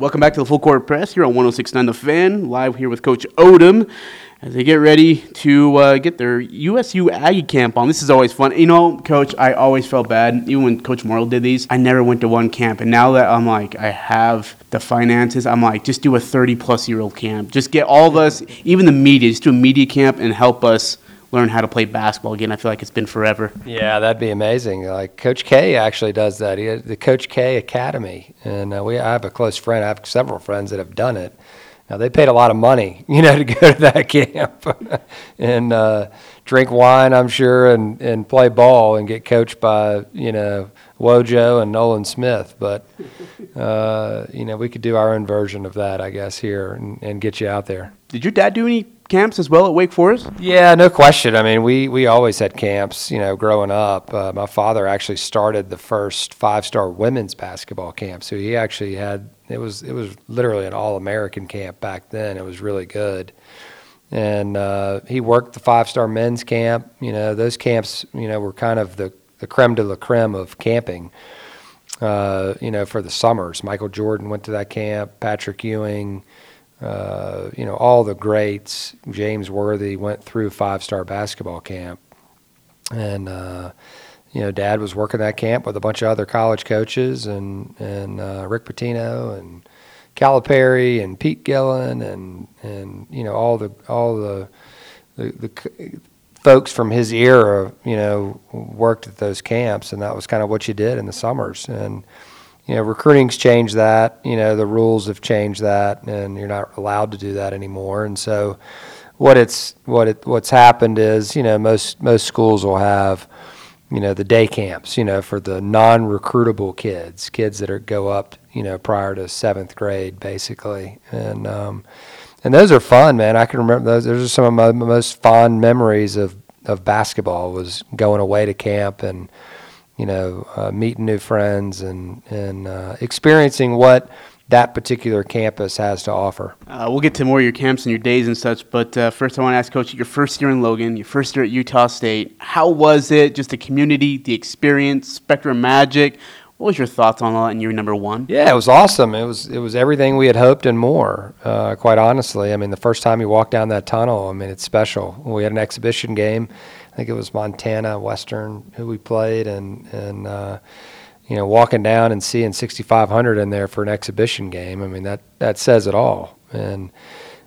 Welcome back to the Full Court Press here on 1069 The Fan, live here with Coach Odom as they get ready to uh, get their USU Aggie camp on. This is always fun. You know, Coach, I always felt bad. Even when Coach Morrill did these, I never went to one camp. And now that I'm like, I have the finances, I'm like, just do a 30 plus year old camp. Just get all of us, even the media, just do a media camp and help us learn how to play basketball again. I feel like it's been forever. Yeah, that'd be amazing. Like Coach K actually does that. He has the Coach K Academy, and uh, we I have a close friend. I have several friends that have done it. Now they paid a lot of money, you know, to go to that camp and uh, drink wine, I'm sure, and and play ball and get coached by you know Wojo and Nolan Smith. But uh, you know, we could do our own version of that, I guess, here and, and get you out there. Did your dad do any camps as well at Wake Forest? Yeah, no question. I mean, we we always had camps. You know, growing up, uh, my father actually started the first five-star women's basketball camp. So he actually had it was it was literally an all-American camp back then. It was really good. And uh, he worked the five-star men's camp. You know, those camps, you know, were kind of the the creme de la creme of camping. Uh, you know, for the summers, Michael Jordan went to that camp. Patrick Ewing uh, you know, all the greats. James Worthy went through five star basketball camp. And, uh, you know, dad was working that camp with a bunch of other college coaches and, and uh, Rick Pitino and Calipari and Pete Gillen and, and, you know, all the, all the, the, the folks from his era, you know, worked at those camps. And that was kind of what you did in the summers. And, you know, recruiting's changed that. You know, the rules have changed that, and you're not allowed to do that anymore. And so, what it's what it what's happened is, you know, most most schools will have, you know, the day camps. You know, for the non-recruitable kids, kids that are go up, you know, prior to seventh grade, basically, and um, and those are fun, man. I can remember those. Those are some of my most fond memories of of basketball was going away to camp and you know, uh, meeting new friends and and uh, experiencing what that particular campus has to offer. Uh, we'll get to more of your camps and your days and such, but uh, first I want to ask Coach, your first year in Logan, your first year at Utah State, how was it? Just the community, the experience, Spectrum Magic. What was your thoughts on all that in year number one? Yeah, it was awesome. It was it was everything we had hoped and more. Uh, quite honestly, I mean, the first time you walk down that tunnel, I mean, it's special. We had an exhibition game think it was Montana Western who we played, and and uh, you know walking down and seeing 6,500 in there for an exhibition game. I mean that that says it all. And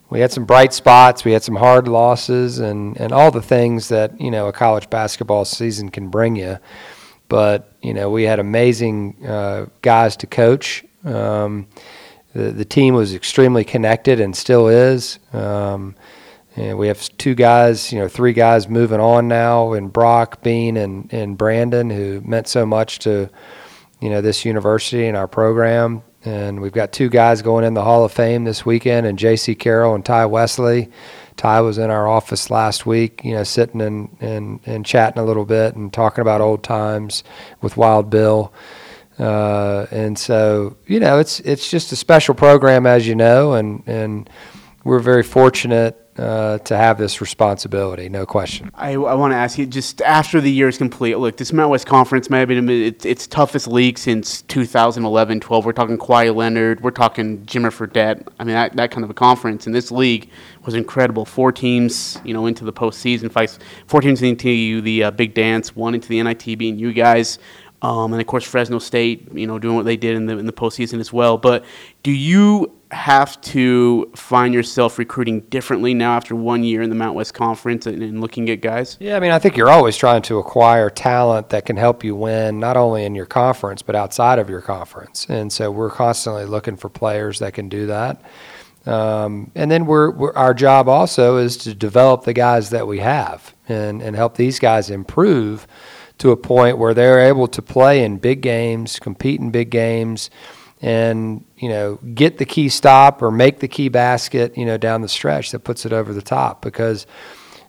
we had some bright spots, we had some hard losses, and and all the things that you know a college basketball season can bring you. But you know we had amazing uh, guys to coach. Um, the, the team was extremely connected and still is. Um, and we have two guys, you know, three guys moving on now, and Brock, Bean, and and Brandon, who meant so much to, you know, this university and our program. And we've got two guys going in the Hall of Fame this weekend, and Jaycee Carroll and Tai Wesley. Tai was in our office last week, you know, sitting and, and, and chatting a little bit and talking about old times with Wild Bill. Uh, and so, you know, it's it's just a special program, as you know, and and we're very fortunate uh, to have this responsibility, no question. I, I want to ask you just after the year is complete. Look, this Mountain West Conference may have been its, its toughest league since 2011 12. We're talking Kawhi Leonard, we're talking Jimmer Fredette. I mean, that, that kind of a conference. And this league was incredible. Four teams, you know, into the postseason fights, four teams into the uh, Big Dance, one into the NIT, and you guys. Um, and of course, Fresno State, you know, doing what they did in the in the postseason as well. But do you have to find yourself recruiting differently now after one year in the Mount West Conference and, and, looking at guys? Yeah, I mean, I think you're always trying to acquire talent that can help you win, not only in your conference, but outside of your conference. And so we're constantly looking for players that can do that. Um, and then we're, we're, our job also is to develop the guys that we have and, and help these guys improve to a point where they're able to play in big games, compete in big games and you know get the key stop or make the key basket you know down the stretch that puts it over the top. Because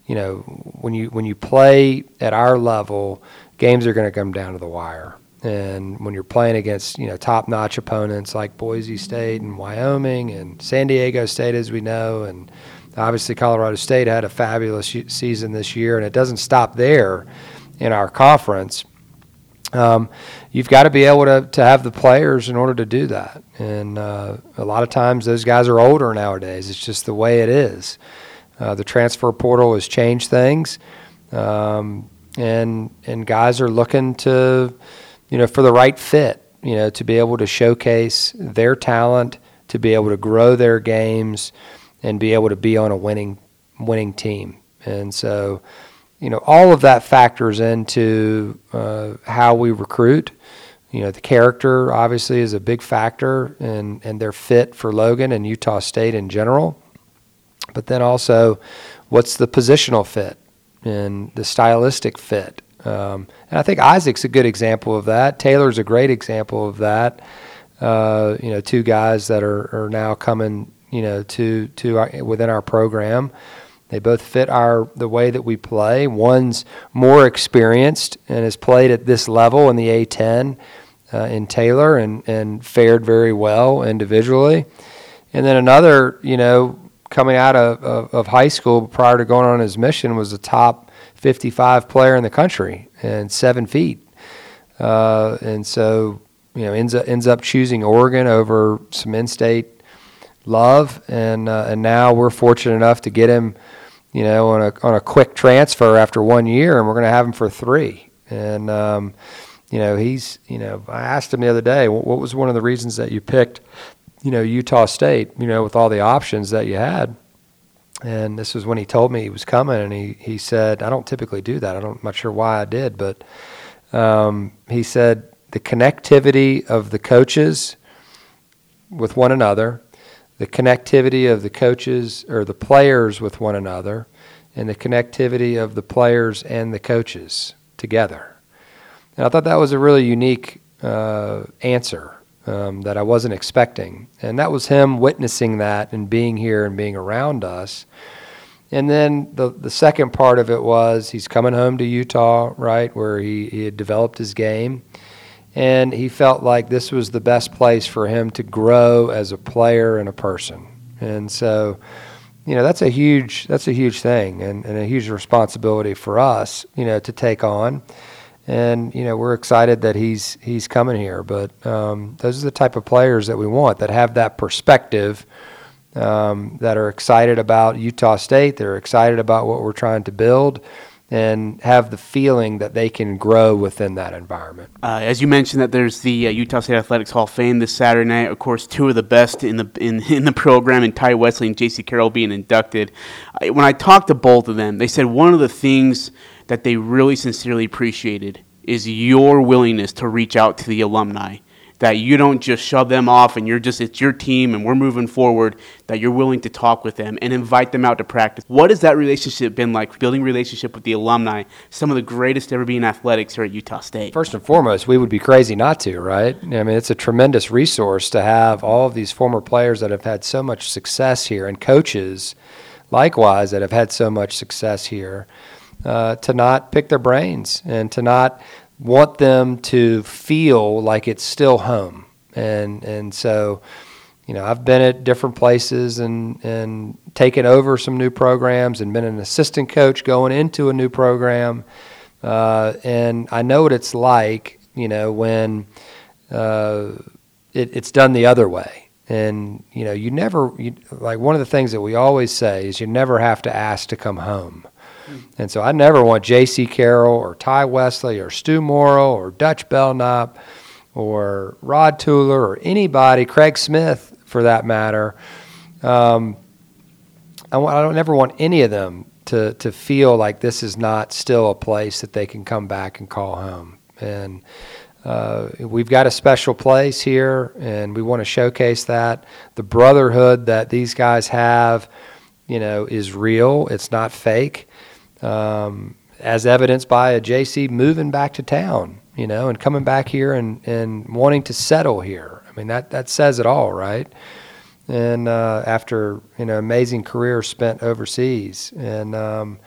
you know when you when you play at our level games are going to come down to the wire. And when you're playing against you know top notch opponents like Boise State and Wyoming and San Diego State as we know and obviously Colorado State had a fabulous season this year and it doesn't stop there in our conference Um, you've got to be able to, to have the players in order to do that. And uh, a lot of times those guys are older nowadays. It's just the way it is. Uh, the transfer portal has changed things, um, and and guys are looking to, you know, for the right fit. You know, to be able to showcase their talent, to be able to grow their games, and be able to be on a winning winning team. And so, you know, all of that factors into uh, how we recruit. You know, the character obviously is a big factor, and and their fit for Logan and Utah State in general but then also what's the positional fit and the stylistic fit. Um, and I think Isaac's a good example of that. Taylor's a great example of that. Uh, you know, two guys that are, are now coming, you know, to to our, within our program. They both fit our the way that we play. One's more experienced and has played at this level in the A10 uh, in Taylor and and fared very well individually. And then another, you know, coming out of, of, of, high school prior to going on his mission was a top 55 player in the country and seven feet. Uh, and so, you know, ends up, ends up choosing Oregon over some in-state love. And, uh, and now we're fortunate enough to get him, you know, on a, on a quick transfer after one year, and we're going to have him for three. And, um, you know, he's, you know, I asked him the other day, what was one of the reasons that you picked you know, Utah State, you know, with all the options that you had. And this was when he told me he was coming, and he, he said, I don't typically do that. I don't, I'm not sure why I did, but um, he said the connectivity of the coaches with one another, the connectivity of the coaches or the players with one another, and the connectivity of the players and the coaches together. And I thought that was a really unique uh, answer um, that I wasn't expecting. And that was him witnessing that and being here and being around us. And then the, the second part of it was he's coming home to Utah, right, where he, he had developed his game. And he felt like this was the best place for him to grow as a player and a person. And so, you know, that's a huge that's a huge thing and, and a huge responsibility for us, you know, to take on and you know we're excited that he's he's coming here. But um, those are the type of players that we want that have that perspective, um, that are excited about Utah State, they're excited about what we're trying to build, and have the feeling that they can grow within that environment. Uh, as you mentioned, that there's the uh, Utah State Athletics Hall of Fame this Saturday night. Of course, two of the best in the in, in the program, and Tai Wesley and Jaycee Carroll being inducted. when I talked to both of them, they said one of the things that they really sincerely appreciated is your willingness to reach out to the alumni. That you don't just shove them off and you're just, it's your team and we're moving forward, that you're willing to talk with them and invite them out to practice. What has that relationship been like, building relationship with the alumni, some of the greatest ever be in athletics here at Utah State? First and foremost, we would be crazy not to, right? I mean, it's a tremendous resource to have all of these former players that have had so much success here and coaches likewise that have had so much success here uh, to not pick their brains and to not want them to feel like it's still home. And and so, you know, I've been at different places and and taken over some new programs and been an assistant coach going into a new program. Uh, and I know what it's like, you know, when uh, it, it's done the other way. And you know, you never you, like one of the things that we always say is you never have to ask to come home. And so I never want Jaycee Carroll or Tai Wesley or Stu Morrill or Dutch Belknap or Rod Tueller or anybody, Craig Smith for that matter. Um, I, I don't never want any of them to, to feel like this is not still a place that they can come back and call home. And uh, we've got a special place here, and we want to showcase that. The brotherhood that these guys have, you know, is real. It's not fake um, as evidenced by a Jaycee moving back to town, you know, and coming back here and, and wanting to settle here. I mean, that, that says it all, right? And uh, after, you know, amazing career spent overseas. And, um,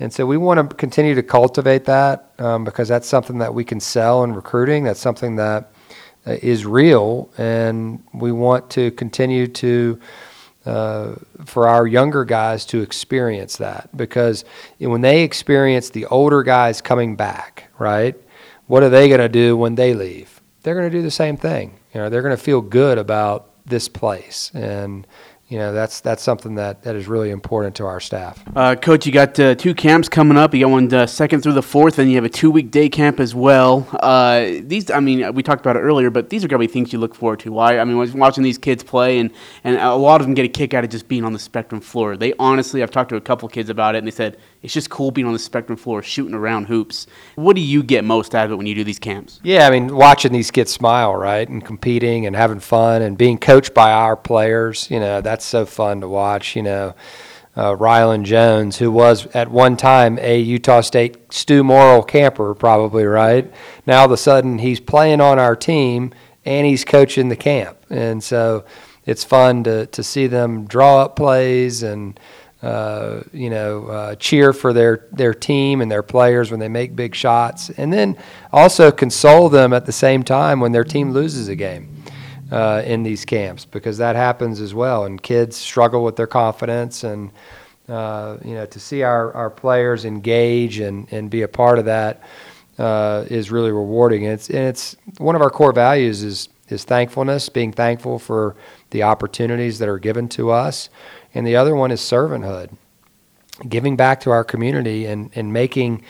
and so we want to continue to cultivate that um, because that's something that we can sell in recruiting. That's something that uh, real. And we want to continue to uh, for our younger guys to experience that because when they experience the older guys coming back, right? what are they going to do when they leave? They're going to do the same thing. You know, they're going to feel good about this place, and you know that's that's something that, that is really important to our staff. Uh, Coach, you got uh, two camps coming up. You got one uh, second through the fourth, and you have a two week day camp as well. Uh, these, I mean, we talked about it earlier, but these are going to be things you look forward to. Why? I mean, watching these kids play, and and a lot of them get a kick out of just being on the spectrum floor. They honestly, I've talked to a couple kids about it, and they said it's just cool being on the spectrum floor, shooting around hoops. What do you get most out of it when you do these camps? Yeah, I mean, watching these kids smile, right, and competing and having fun and being coached by our players, you know, that's so fun to watch. You know, uh, Rylan Jones, who was at one time a Utah State Stu Morrill camper, probably right. Now all of a sudden he's playing on our team and he's coaching the camp, and so it's fun to to see them draw up plays and uh, you know, uh, cheer for their, their team and their players when they make big shots, and then also console them at the same time when their team loses a game uh, in these camps because that happens as well. And kids struggle with their confidence, and uh, you know, to see our, our players engage and, and be a part of that uh, is really rewarding. And it's, and it's one of our core values is is thankfulness, being thankful for the opportunities that are given to us and the other one is servanthood, giving back to our community and, and making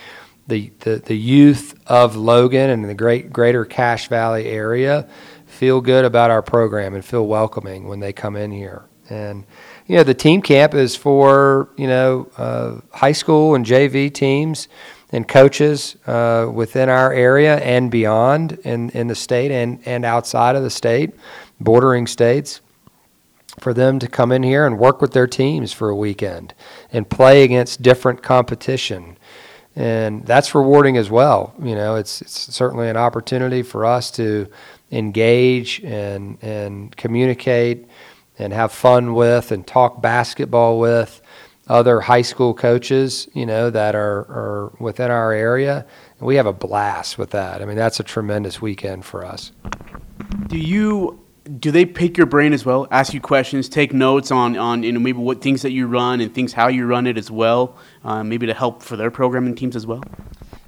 the, the, the youth of Logan and the great greater Cache Valley area feel good about our program and feel welcoming when they come in here. And you know, the team camp is for you know uh, high school and JV teams and coaches uh, within our area and beyond in, in the state and, and outside of the state, bordering states for them to come in here and work with their teams for a weekend and play against different competition. And that's rewarding as well. You know, it's, it's certainly an opportunity for us to engage and, and communicate and have fun with and talk basketball with other high school coaches, you know, that are, are within our area. And we have a blast with that. I mean, that's a tremendous weekend for us. Do you do they pick your brain as well? Ask you questions, take notes on on you know maybe what things that you run and things how you run it as well, uh, maybe to help for their programming teams as well.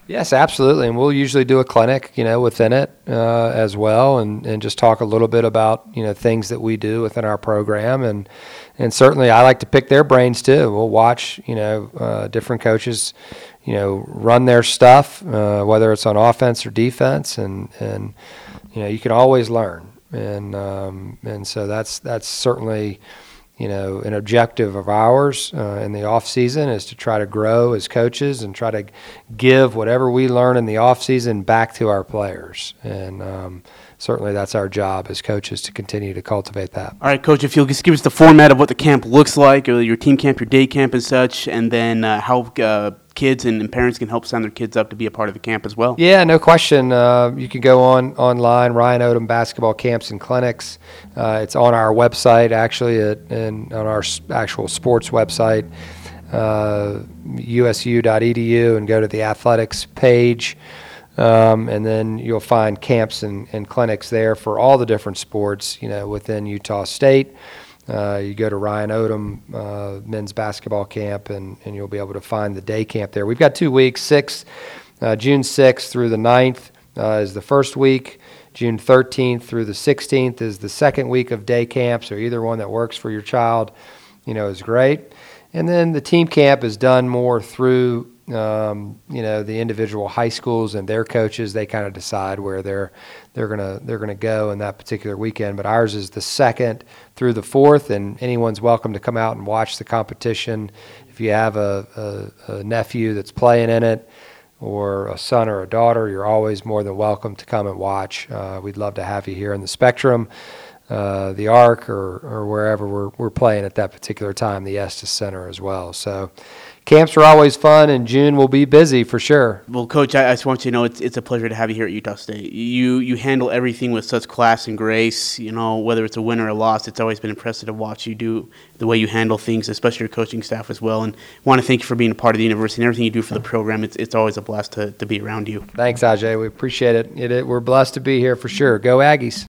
Yes, absolutely, and we'll usually do a clinic, you know, within it uh, as well, and, and just talk a little bit about you know things that we do within our program, and and certainly I like to pick their brains too. We'll watch, you know, uh, different coaches, you know, run their stuff, uh, whether it's on offense or defense, and and you know you can always learn and um, and so that's that's certainly you know an objective of ours uh, in the off season is to try to grow as coaches and try to give whatever we learn in the off season back to our players and um, certainly that's our job as coaches to continue to cultivate that. All right, coach, if you'll just give us the format of what the camp looks like, your team camp, your day camp, and such, and then uh, how uh, kids and, and, parents can help sign their kids up to be a part of the camp as well. Yeah, no question. Uh, you can go on online, Ryan Odom Basketball Camps and Clinics. Uh, it's on our website, actually, at, and on our actual sports website, uh, usu.edu, and go to the athletics page. Um, and then you'll find camps and, and clinics there for all the different sports, you know, within Utah State. Uh, you go to Ryan Odom uh, men's basketball camp, and, and you'll be able to find the day camp there. We've got two weeks, six, uh, June 6th through the 9th uh, is the first week. June 13th through the 16th is the second week of day camps, or either one that works for your child, you know, is great. And then the team camp is done more through um, you know the individual high schools and their coaches they kind of decide where they're they're gonna they're gonna go in that particular weekend. But ours is the second through the fourth, and anyone's welcome to come out and watch the competition. If you have a, a, a nephew that's playing in it, or a son or a daughter, you're always more than welcome to come and watch. Uh, we'd love to have you here in the Spectrum. Uh, the Arc or, or wherever we're, we're playing at that particular time, the Estes Center as well. So camps are always fun, and June will be busy for sure. Well, Coach, I, I just want you to know it's, it's a pleasure to have you here at Utah State. You you handle everything with such class and grace. You know, whether it's a win or a loss, it's always been impressive to watch you do the way you handle things, especially your coaching staff as well. And want to thank you for being a part of the university and everything you do for the program. It's, it's always a blast to, to be around you. Thanks, Ajay. We appreciate it. it, it we're blessed to be here for sure. Go Aggies.